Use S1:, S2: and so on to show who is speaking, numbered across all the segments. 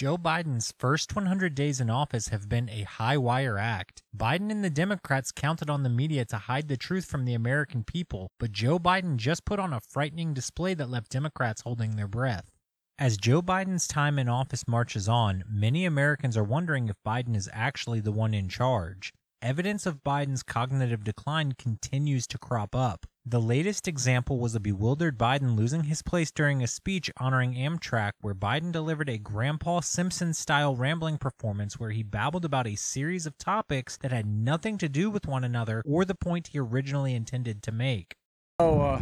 S1: Joe Biden's first 100 days in office have been a high wire act. Biden and the Democrats counted on the media to hide the truth from the American people, but Joe Biden just put on a frightening display that left Democrats holding their breath. As Joe Biden's time in office marches on, many Americans are wondering if Biden is actually the one in charge. Evidence of Biden's cognitive decline continues to crop up. The latest example was a bewildered Biden losing his place during a speech honoring Amtrak, where Biden delivered a Grandpa Simpson style rambling performance where he babbled about a series of topics that had nothing to do with one another or the point he originally intended to make.
S2: So, uh,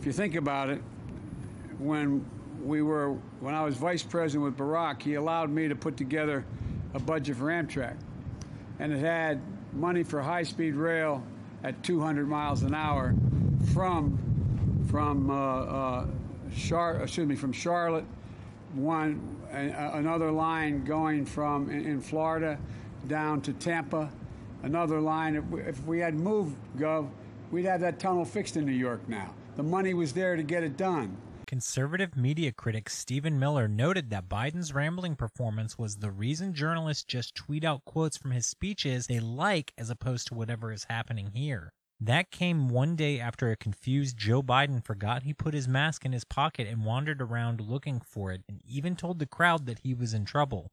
S2: if you think about it, when we were, when I was vice president with Barack, he allowed me to put together a budget for Amtrak and it had money for high-speed rail at 200 miles an hour from from uh, uh, Char- excuse me from Charlotte, one another line going from in, in, Florida down to Tampa, another line. If we, if we had moved, Gov, we'd have that tunnel fixed in New York now. The money was there to get it done.
S1: Conservative media critic Stephen Miller noted that Biden's rambling performance was the reason journalists just tweet out quotes from his speeches they like as opposed to whatever is happening here. That came one day after a confused Joe Biden forgot he put his mask in his pocket and wandered around looking for it and even told the crowd that he was in trouble.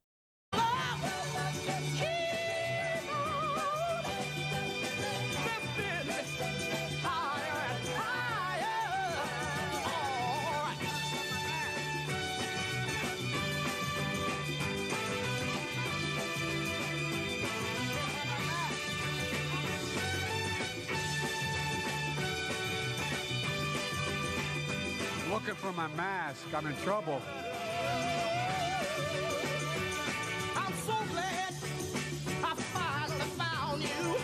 S2: Looking for my mask. I'm in trouble. I'm so glad I
S1: finally found you.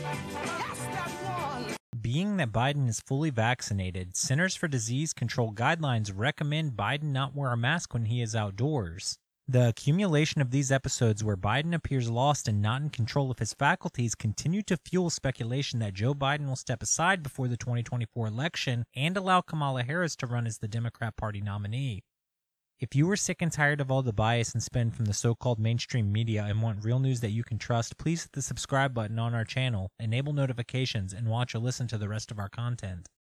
S1: Yes, that one. Being that Biden is fully vaccinated, Centers for Disease Control guidelines recommend Biden not wear a mask when he is outdoors. The accumulation of these episodes where Biden appears lost and not in control of his faculties continue to fuel speculation that Joe Biden will step aside before the 2024 election and allow Kamala Harris to run as the Democrat Party nominee. If you are sick and tired of all the bias and spin from the so called mainstream media and want real news that you can trust, please hit the subscribe button on our channel, enable notifications, and watch or listen to the rest of our content.